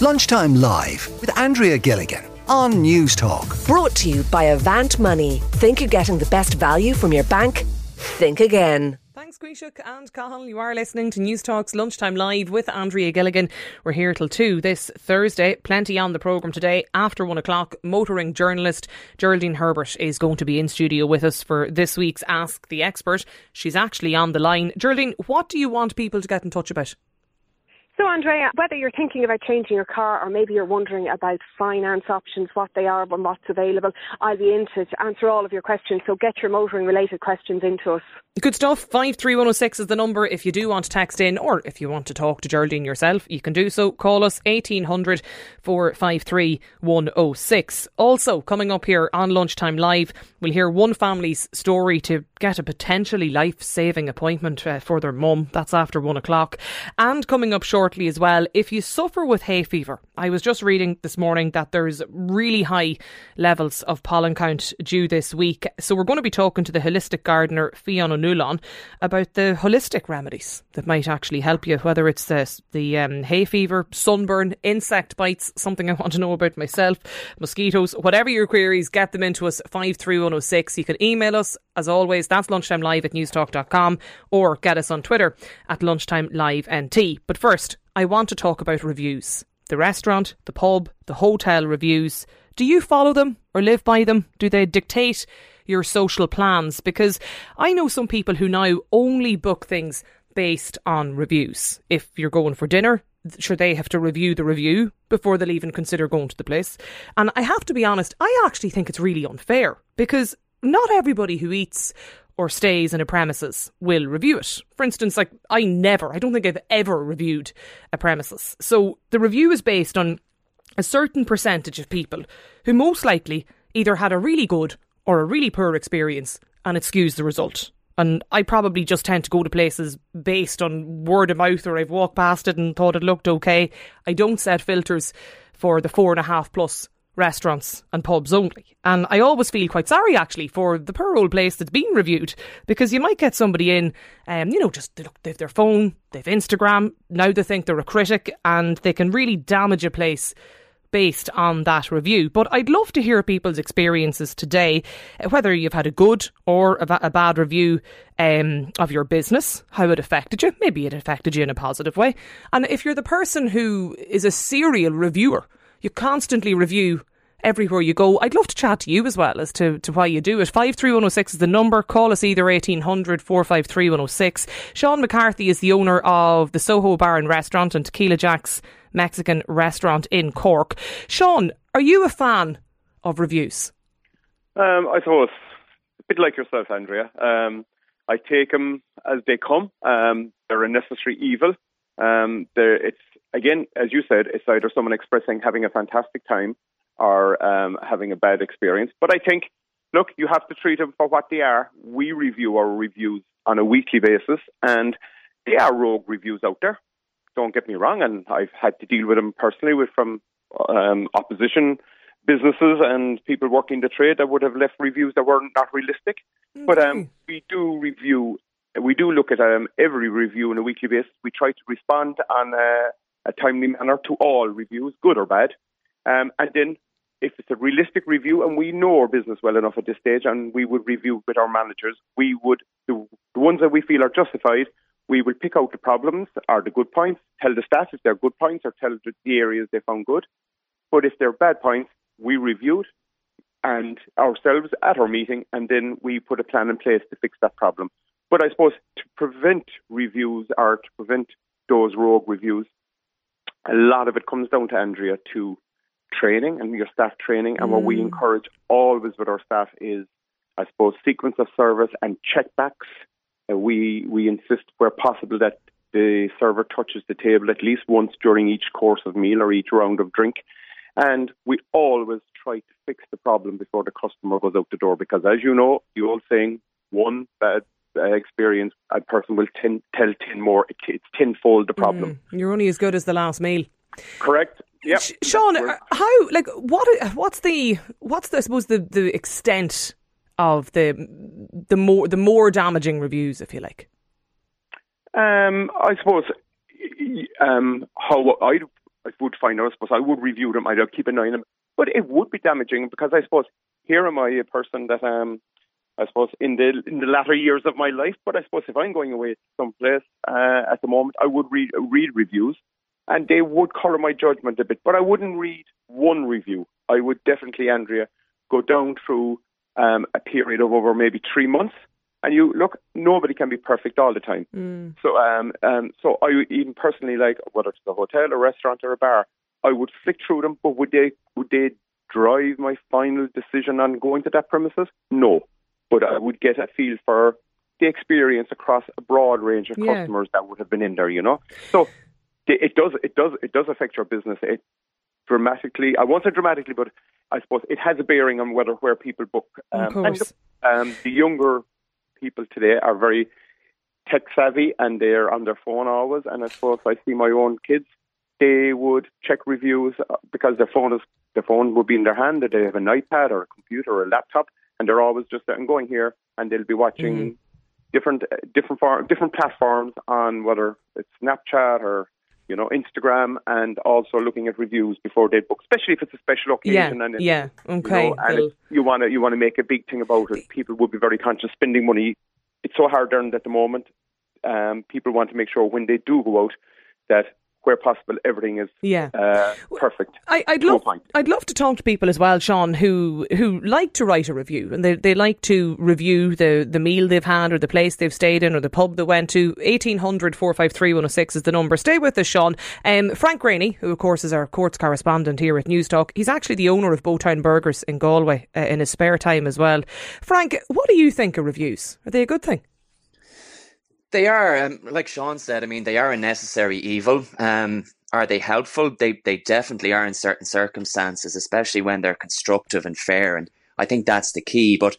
Lunchtime Live with Andrea Gilligan on Newstalk. Brought to you by Avant Money. Think you're getting the best value from your bank? Think again. Thanks, Quishuk and Cahill. You are listening to Newstalk's Lunchtime Live with Andrea Gilligan. We're here till 2 this Thursday. Plenty on the programme today. After 1 o'clock, motoring journalist Geraldine Herbert is going to be in studio with us for this week's Ask the Expert. She's actually on the line. Geraldine, what do you want people to get in touch about? So, Andrea, whether you're thinking about changing your car or maybe you're wondering about finance options, what they are and what's available, I'll be in to answer all of your questions. So, get your motoring related questions into us. Good stuff. 53106 is the number if you do want to text in or if you want to talk to Geraldine yourself, you can do so. Call us 1800 453 106. Also, coming up here on Lunchtime Live, we'll hear one family's story to get a potentially life saving appointment uh, for their mum. That's after one o'clock. And coming up shortly as well, if you suffer with hay fever, I was just reading this morning that there's really high levels of pollen count due this week. So we're going to be talking to the holistic gardener, Fiona Nulon about the holistic remedies that might actually help you, whether it's the, the um, hay fever, sunburn, insect bites, something I want to know about myself, mosquitoes, whatever your queries, get them into us 53106. You can email us, as always, that's lunchtime live at newstalk.com or get us on Twitter at lunchtime live NT. But first, I want to talk about reviews. The restaurant, the pub, the hotel reviews. Do you follow them or live by them? Do they dictate your social plans because I know some people who now only book things based on reviews. If you're going for dinner, sure they have to review the review before they'll even consider going to the place. And I have to be honest, I actually think it's really unfair because not everybody who eats or stays in a premises will review it. For instance, like I never, I don't think I've ever reviewed a premises. So the review is based on a certain percentage of people who most likely either had a really good or a really poor experience and it skews the result. And I probably just tend to go to places based on word of mouth or I've walked past it and thought it looked okay. I don't set filters for the four and a half plus restaurants and pubs only. And I always feel quite sorry actually for the poor old place that's been reviewed because you might get somebody in, um, you know, just they look, they've their phone, they've Instagram, now they think they're a critic and they can really damage a place based on that review. But I'd love to hear people's experiences today, uh, whether you've had a good or a, bad review um, of your business, how it affected you. Maybe it affected you in a positive way. And if you're the person who is a serial reviewer, you constantly review everywhere you go. I'd love to chat to you as well as to, to why you do it. 53106 is the number. Call us either 1800 453 106. Sean McCarthy is the owner of the Soho Bar and Restaurant and Tequila Jack's Mexican restaurant in Cork. Sean, are you a fan of reviews? Um, I suppose a bit like yourself, Andrea. Um, I take them as they come. Um, they're a necessary evil. Um, it's again, as you said, it's either someone expressing having a fantastic time or um, having a bad experience. But I think, look, you have to treat them for what they are. We review our reviews on a weekly basis, and there are rogue reviews out there don't get me wrong, and I've had to deal with them personally with from um, opposition businesses and people working the trade that would have left reviews that were not realistic. Okay. But um, we do review, we do look at um, every review on a weekly basis. We try to respond on a, a timely manner to all reviews, good or bad. Um, and then if it's a realistic review and we know our business well enough at this stage and we would review with our managers, we would, the, the ones that we feel are justified, we will pick out the problems or the good points, tell the staff if they're good points or tell the areas they found good. But if they're bad points, we review it and ourselves at our meeting, and then we put a plan in place to fix that problem. But I suppose to prevent reviews or to prevent those rogue reviews, a lot of it comes down to Andrea to training and your staff training. And mm. what we mm. encourage always with our staff is, I suppose, sequence of service and checkbacks uh, we we insist where possible that the server touches the table at least once during each course of meal or each round of drink. And we always try to fix the problem before the customer goes out the door because, as you know, the old saying, one bad experience, a person will ten, tell 10 more. It's tenfold the problem. Mm, you're only as good as the last meal. Correct. Yeah. Sean, uh, how like what what's the what's the I suppose the the extent of the the more the more damaging reviews, if you like? Um, I suppose um, how I I would find out. I suppose I would review them. I'd keep an eye on them, but it would be damaging because I suppose here am I a person that um I suppose in the in the latter years of my life. But I suppose if I'm going away someplace uh, at the moment, I would read read reviews, and they would colour my judgment a bit. But I wouldn't read one review. I would definitely, Andrea, go down through um, a period of over maybe three months. And you look, nobody can be perfect all the time. Mm. So, um, um, so I even personally like whether it's a hotel, a restaurant, or a bar, I would flick through them. But would they would they drive my final decision on going to that premises? No, but I would get a feel for the experience across a broad range of Yeah. customers that would have been in there. You know, so it does it does it does affect your business. It dramatically. I won't say dramatically, but I suppose it has a bearing on whether where people book. Of Um, and um, the younger people today are very tech savvy and they're on their phone always. And I suppose I see my own kids, they would check reviews uh, because their phone is their phone would be in their hand, or they have an iPad or a computer or a laptop, and they're always just I'm going here, and they'll be watching different uh, different different platforms on whether it's Snapchat or you know Instagram, and also looking at reviews before they book, especially if it's a special Yeah, occasion. and it's, yeah, okay. you know, and you want to you want to make a big thing about it. People will be very conscious spending money. It's so hard earned at the moment. Um, people want to make sure when they do go out that where possible everything is Yeah. uh, perfect. I, I'd love, point. I'd love to talk to people as well, Sean, who who like to write a review and they they like to review the the meal they've had or the place they've stayed in or the pub they went to. 1800 453 106 is the number. Stay with us, Sean. Um, Frank Greaney, who of course is our courts correspondent here at Newstalk, he's actually the owner of Bowtown Burgers in Galway uh, in his spare time as well. Frank, what do you think of reviews? Are they a good thing? They are, um, like Sean said. I mean, they are a necessary evil. Um, are they helpful? They they definitely are in certain circumstances, especially when they're constructive and fair. And I think that's the key. But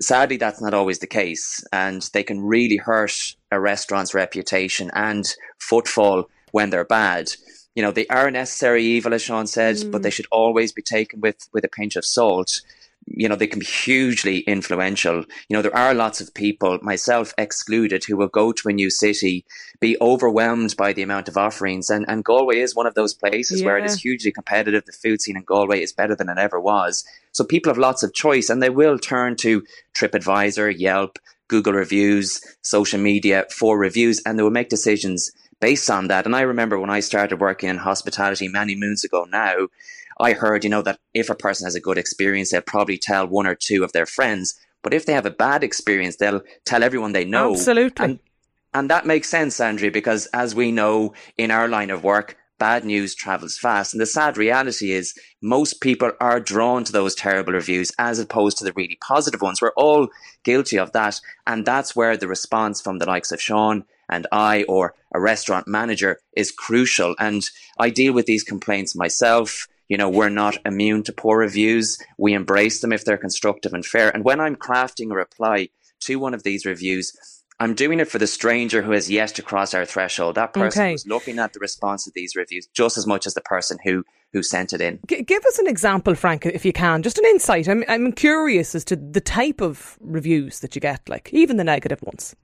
sadly, that's not always the case, and they can really hurt a restaurant's reputation and footfall when they're bad. You know, they are a necessary evil, as Sean said, but they should always be taken with with a pinch of salt you know, they can be hugely influential. You know, there are lots of people, myself excluded, who will go to a new city, be overwhelmed by the amount of offerings. And, and Galway is one of those places where it is hugely competitive. The food scene in Galway is better than it ever was. So people have lots of choice and they will turn to TripAdvisor, Yelp, Google reviews, social media for reviews, and they will make decisions based on that. And I remember when I started working in hospitality many moons ago now, I heard, you know, that if a person has a good experience, they'll probably tell one or two of their friends. But if they have a bad experience, they'll tell everyone they know. Absolutely. And, and that makes sense, Andrea, because as we know in our line of work, bad news travels fast. And the sad reality is most people are drawn to those terrible reviews as opposed to the really positive ones. We're all guilty of that. And that's where the response from the likes of Sean and I or a restaurant manager is crucial. And I deal with these complaints myself. You know, we're not immune to poor reviews. We embrace them if they're constructive and fair. And when I'm crafting a reply to one of these reviews, I'm doing it for the stranger who has yet to cross our threshold. That person Okay. who's looking at the response to these reviews just as much as the person who who sent it in. G- give us an example, Frank, if you can. Just an insight. I'm, I'm curious as to the type of reviews that you get, like even the negative ones.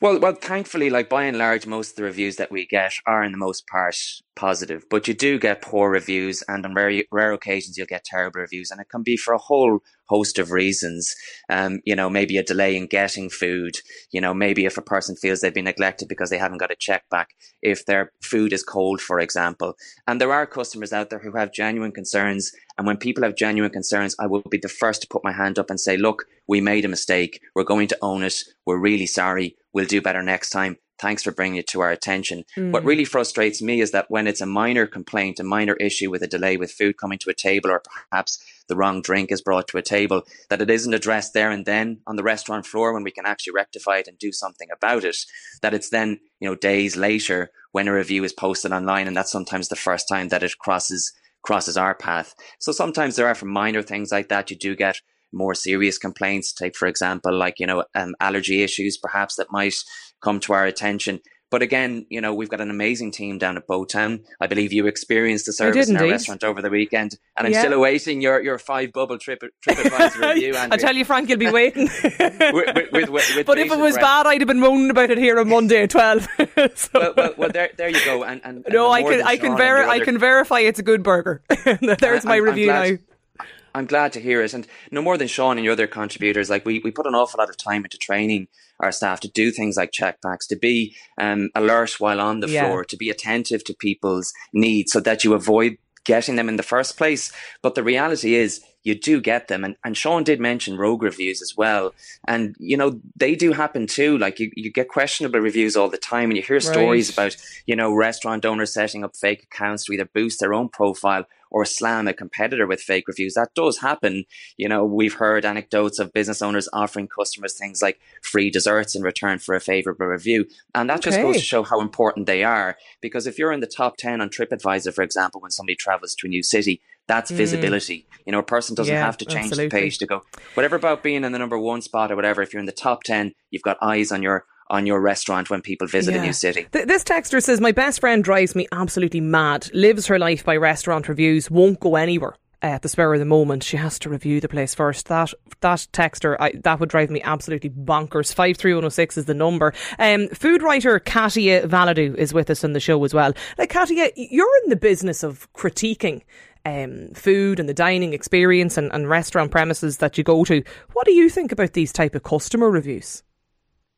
Well, well, thankfully, like by and large, most of the reviews that we get are, in the most part, positive. But you do get poor reviews, and on rare, rare occasions, you'll get terrible reviews, and it can be for a whole host of reasons. Um, you know, maybe a delay in getting food. You know, maybe if a person feels they've been neglected because they haven't got a check back, if their food is cold, for example. And there are customers out there who have genuine concerns. And when people have genuine concerns, I will be the first to put my hand up and say, look, we made a mistake. We're going to own it. We're really sorry. We'll do better next time. Thanks for bringing it to our attention. What mm. really frustrates me is that when it's a minor complaint, a minor issue with a delay with food coming to a table, or perhaps the wrong drink is brought to a table, that it isn't addressed there and then on the restaurant floor when we can actually rectify it and do something about it. That it's then, you know, days later when a review is posted online, and that's sometimes the first time that it crosses crosses our path. So sometimes there are for minor things like that, you do get more serious complaints. Take, for example, like, you know, um, allergy issues perhaps that might come to our attention. But again, you know, we've got an amazing team down at Bowtown. I believe you experienced the service in our restaurant over the weekend, and I'm yeah. still awaiting your, your five bubble trip TripAdvisor review. I tell you, Frank, you'll be waiting. with, with, with, but if it was breath. bad, I'd have been moaning about it here on Monday at twelve. so. well, well, well, there, there you go. And, and, and no, I can, I can, ver- I can verify it's a good burger. There's I, my I'm, review I'm now. I'm glad to hear it. And no more than Sean and your other contributors, like we, we put an awful lot of time into training our staff to do things like checkbacks, to be um, alert while on the yeah. floor, to be attentive to people's needs so that you avoid getting them in the first place. But the reality is you do get them. And, and Sean did mention rogue reviews as well. And, you know, they do happen too. Like you, you get questionable reviews all the time and you hear stories about, you know, restaurant owners setting up fake accounts to either boost their own profile or slam a competitor with fake reviews. That does happen. You know, we've heard anecdotes of business owners offering customers things like free desserts in return for a favorable review. And that okay. just goes to show how important they are. Because if you're in the top 10 on TripAdvisor, for example, when somebody travels to a new city, that's mm. visibility. You know, a person doesn't yeah, have to change absolutely. the page to go, whatever about being in the number one spot or whatever. If you're in the top 10, you've got eyes on your on your restaurant when people visit yeah. a new city. Th- this texter says, My best friend drives me absolutely mad, lives her life by restaurant reviews, won't go anywhere. At the spur of the moment, she has to review the place first. That that texter, I, that would drive me absolutely bonkers. Five three one zero six is the number. Um, food writer Katia Valadeau is with us on the show as well. Like Katia, you're in the business of critiquing um, food and the dining experience and, and, restaurant premises that you go to. What do you think about these type of customer reviews?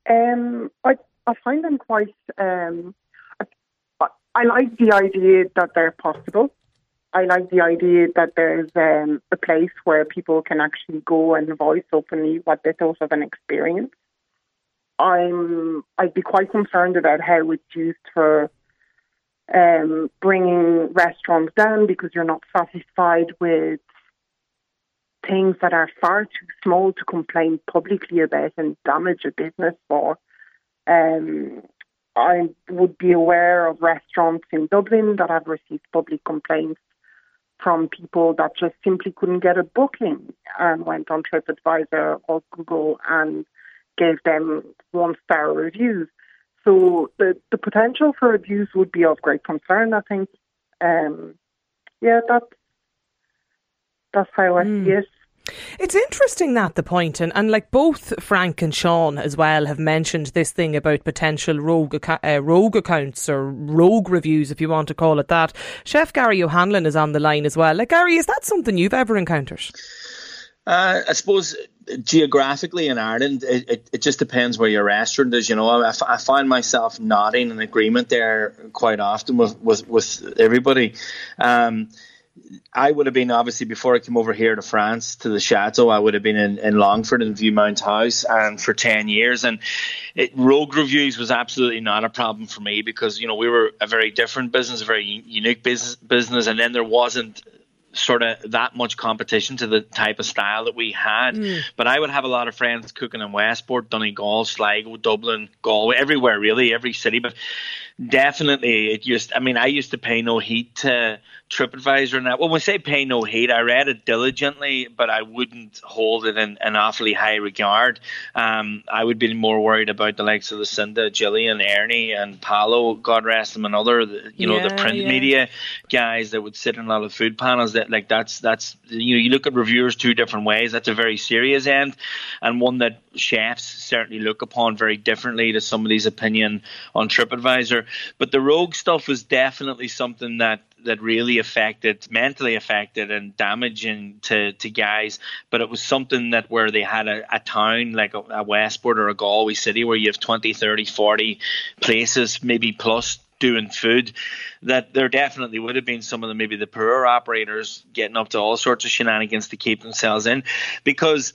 Um, I, I find them quite. Um, I, I, like the idea that they're possible. I like the idea that there's um, a place where people can actually go and voice openly what they thought of an experience. I'm I'd be quite concerned about how it's used for um, bringing restaurants down because you're not satisfied with things that are far too small to complain publicly about and damage a business for. Um, I would be aware of restaurants in Dublin that have received public complaints from people that just simply couldn't get a booking and went on TripAdvisor or Google and gave them one star reviews. So the, the potential for abuse would be of great concern, I think. Um, yeah, that's, that's how I mm. see it. It's interesting that the point, and, and like both Frank and Sean as well have mentioned this thing about potential rogue uh, rogue accounts or rogue reviews, if you want to call it that. Chef Gary O'Hanlon is on the line as well. Like Gary, is that something you've ever encountered? Uh, I suppose geographically in Ireland, it, it, it, just depends where your restaurant is. You know, I, I find myself nodding in agreement there quite often with with, with everybody. Um, I would have been obviously before I came over here to France to the chateau. I would have been in, in Longford in Viewmount House and for ten years. And it, rogue reviews was absolutely not a problem for me because you know we were a very different business, a very unique business, business, and then there wasn't sort of that much competition to the type of style that we had. Mm. But I would have a lot of friends cooking in Westport, Donegal, Sligo, Dublin, Galway, everywhere really, every city. But definitely, it used. I mean, I used to pay no heed to TripAdvisor now. Well, when I say pay no heed, I read it diligently, but I wouldn't hold it in an awfully high regard. Um, I would be more worried about the likes of Lucinda, Gillian, Ernie, and Paolo, God rest them, and other, you know, yeah, the print yeah. media guys that would sit in a lot of food panels. That like that's that's you know you look at reviewers two different ways. That's a very serious end, and one that chefs certainly look upon very differently to somebody's opinion on TripAdvisor. But the rogue stuff was definitely something that that really affected, mentally affected, and damaging to, to guys. But it was something that where they had a, a town like a, a Westport or a Galway city where you have 20, 30, 40 places, maybe plus doing food that there definitely would have been some of the maybe the poorer operators getting up to all sorts of shenanigans to keep themselves in. Because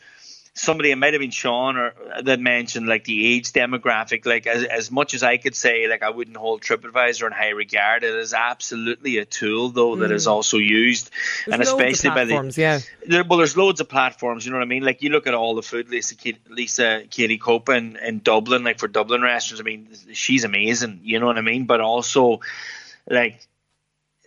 somebody it might have been Sean or that mentioned like the age demographic. Like as as much as I could say, like I wouldn't hold TripAdvisor in high regard. It is absolutely a tool though that mm. is also used, there's and especially by the yeah. There, well, there's loads of platforms. You know what I mean? Like you look at all the food, Lisa Lisa Katie Cope in, in Dublin, like for Dublin restaurants. I mean, she's amazing. You know what I mean? But also, like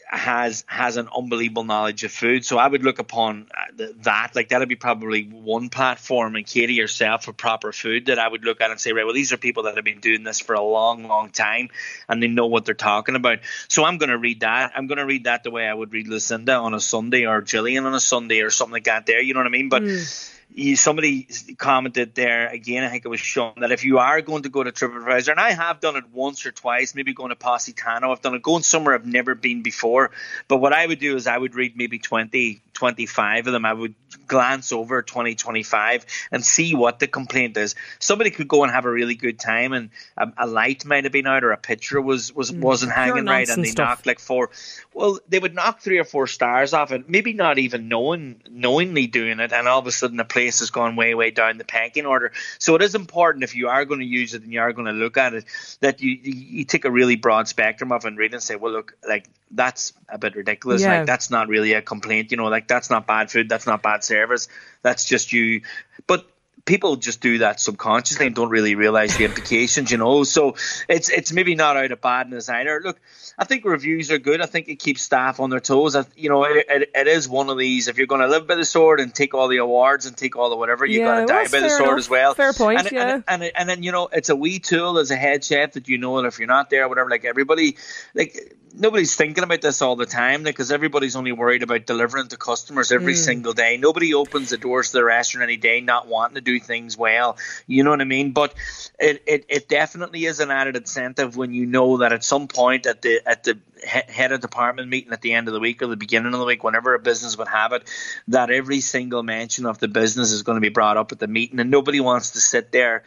has has an unbelievable knowledge of food. So I would look upon uh, that like that'd be probably one platform. And Katie yourself for proper food that I would look at and say, right, well, these are people that have been doing this for a long, long time, and they know what they're talking about. So I'm going to read that. I'm going to read that the way I would read Lucinda on a Sunday or Jillian on a Sunday or something like that. There, you know what I mean? But. Mm you, somebody commented there again. I think it was Sean that if you are going to go to TripAdvisor, and I have done it once or twice, maybe going to Positano, I've done it going somewhere I've never been before. But what I would do is I would read maybe 20, 25 of them. I would glance over 20, 25 and see what the complaint is. Somebody could go and have a really good time, and a, a light might have been out, or a picture was was mm, wasn't hanging right, and they stuff. knocked like four. Well, they would knock three or four stars off it, maybe not even knowing knowingly doing it, and all of a sudden the place has gone way way down the pecking order. So it is important if you are going to use it and you are going to look at it that you you, you take a really broad spectrum of it and read and say, well, look, like that's a bit ridiculous. Yeah. Like that's not really a complaint, you know. Like that's not bad food, that's not bad service. That's just you. But people just do that subconsciously and don't really realize the implications, you know. So it's it's maybe not out of badness either. Look, I think reviews are good. I think it keeps staff on their toes. I, you know, it, it, it is one of these. If you're going to live by the sword and take all the awards and take all the whatever, you yeah, got to die by the sword enough. as well. Fair point. And, yeah. And, and, and, and then you know, it's a wee tool as a head chef that you know that if you're not there, whatever, like everybody, like nobody's thinking about this all the time because everybody's only worried about delivering to customers every mm. single day. Nobody opens the doors to the restaurant any day not wanting to do things well. You know what I mean? But it, it, it definitely is an added incentive when you know that at some point at the at the head of department meeting at the end of the week or the beginning of the week, whenever a business would have it, that every single mention of the business is going to be brought up at the meeting, and nobody wants to sit there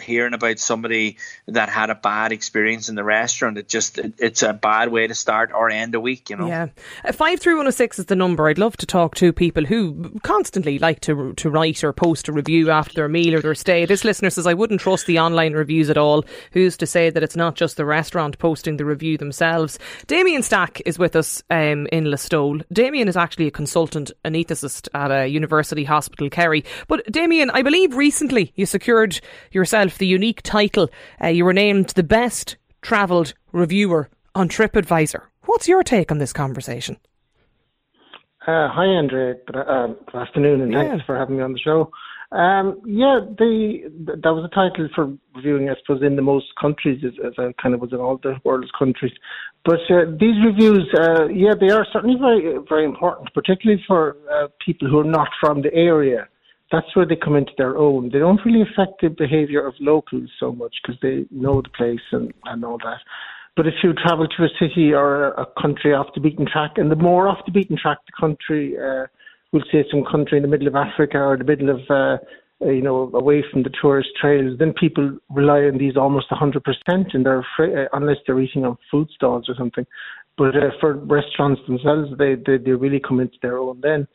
hearing about somebody that had a bad experience in the restaurant. It just it, it's a bad way to start or end a week, you know. Yeah, uh, five three one zero oh six is the number. I'd love to talk to people who constantly like to to write or post a review after their meal or their stay. This listener says I wouldn't trust the online reviews at all. Who's to say that it's not just the restaurant posting the review themselves? Damien Stack is with us um, in Listowel. Damien is actually a consultant anaesthetist at a university hospital, Kerry. But Damien, I believe recently you secured your yourself the unique title. Uh, you were named the best travelled reviewer on TripAdvisor. What's your take on this conversation? Uh, hi, Andrea. Good, uh, good afternoon, and yeah. thanks for having me on the show. Um, yeah, the that was a title for reviewing, I suppose, in the most countries, as, as I kind of was in all the world's countries. But uh, these reviews, uh, yeah, they are certainly very, very important, particularly for uh, people who are not from the area that's where they come into their own. They don't really affect the behaviour of locals so much because they know the place and, and all that. But if you travel to a city or a country off the beaten track, and the more off the beaten track the country, uh, we'll say some country in the middle of Africa or the middle of, uh, you know, away from the tourist trails, then people rely on these almost 100%, and they're afraid, unless they're eating on food stalls or something. But uh, for restaurants themselves, they, they they really come into their own then.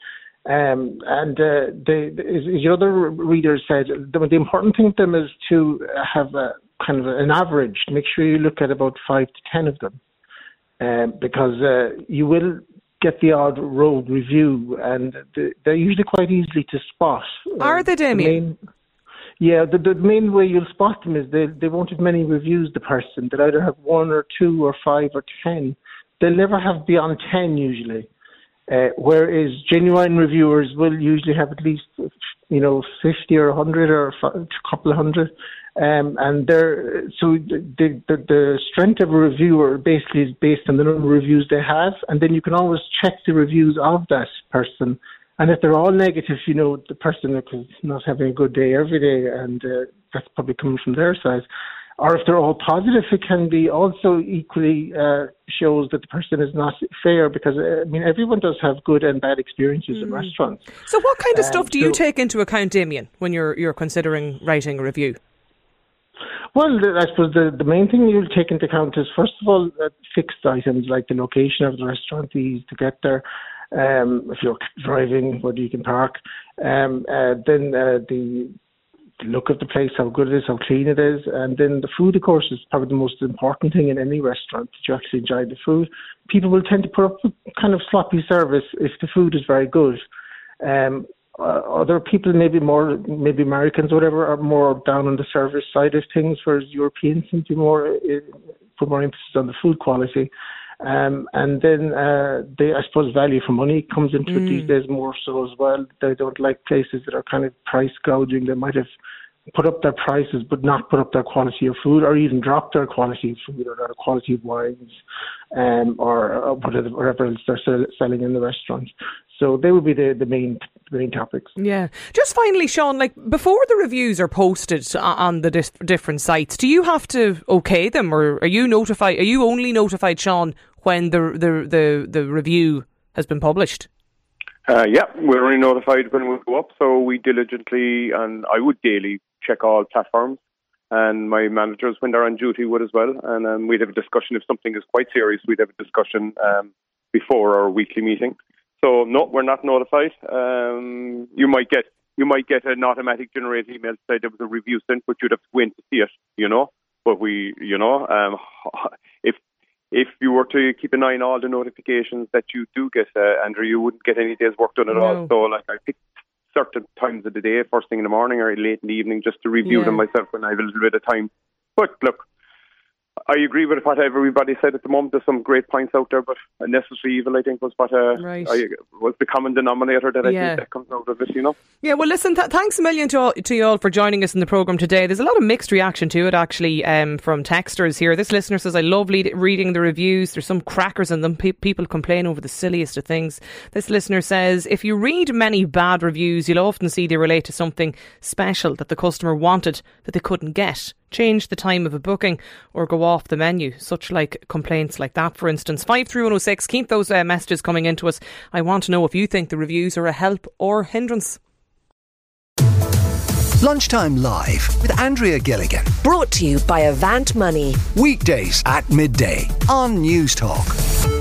Um, and uh, the, as your other readers said, the, the, important thing with them is to have a kind of an average. Make sure you look at about five to ten of them, um, because uh, you will get the odd road review, and the, they're usually quite easily to spot. Are they, Damien? The yeah, the, the main way you'll spot them is they they won't have many reviews. The person they'll either have one or two or five or ten. They'll never have beyond ten usually. Uh, whereas genuine reviewers will usually have at least, you know, 50 or 100 or a couple of hundred. Um, and they're, so the, the, the strength of a reviewer basically is based on the number of reviews they have. And then you can always check the reviews of that person. And if they're all negative, you know, the person is not having a good day every day, and uh, that's probably coming from their side or if they're all positive, it can be also equally uh, shows that the person is not fair because uh, I mean everyone does have good and bad experiences mm. in restaurants. So, what kind of um, stuff do you so, take into account, Damien, when you're you're considering writing a review? Well, I suppose the, the main thing you'll take into account is first of all uh, fixed items like the location of the restaurant, the ease to get there. Um, if you're driving, whether you can park, um, uh, then uh, the look at the place, how good it is, how clean it is, and then the food, of course, is probably the most important thing in any restaurant that you actually enjoy the food. People will tend to put up with kind of sloppy service if the food is very good. Um, uh, other people, maybe more, maybe Americans, whatever, are more down on the service side of things, whereas Europeans seem to be more uh, put more emphasis on the food quality. Um, and then uh, they, I suppose value for money comes into Mm. it these days more so as well. They don't like places that are kind of price gouging. They might have put up their prices but not put up their quality of food or even drop their quality of food or their quality of wines um, or, or whatever, whatever else they're sell, selling in the restaurants. So they would be the, the main the main topics. Yeah. Just finally, Sean, like before the reviews are posted on the dis- different sites, do you have to okay them, or are you notified? Are you only notified, Sean, when the the the, the review has been published? Uh, yeah, we're only notified when we go up, so we diligently and I would daily check all platforms, and my managers when they're on duty would as well, and um, we'd have a discussion if something is quite serious. We'd have a discussion um, before our weekly meeting. So no, we're not notified. Um, you might get you might get an automatic generated email to say there was a review sent, but you'd have to wait to see it, you know. But we, you know, um, if if you were to keep an eye on all the notifications that you do get, uh, Andrew, you wouldn't get any day's work done at all. So, like, I pick certain times of the day, first thing in the morning or late in the evening, just to review Yeah. them myself when I have a little bit of time. But look, I agree with what everybody said at the moment. There's some great points out there, but a necessary evil, I think, was what uh, Right. I, was the common denominator that I Yeah. think that comes out of it. You know. Yeah, well, listen, th- thanks a million to all, to you all for joining us in the programme today. There's a lot of mixed reaction to it, actually, um, from texters here. This listener says, I love lead- reading the reviews. There's some crackers in them. Pe- people complain over the silliest of things. This listener says, if you read many bad reviews, you'll often see they relate to something special that the customer wanted that they couldn't get. Change the time of a booking or go off the menu. Such like complaints like that, for instance. 53106, keep those uh, messages coming into us. I want to know if you think the reviews are a help or hindrance. Lunchtime Live with Andrea Gilligan. Brought to you by Avant Money. Weekdays at midday on Newstalk.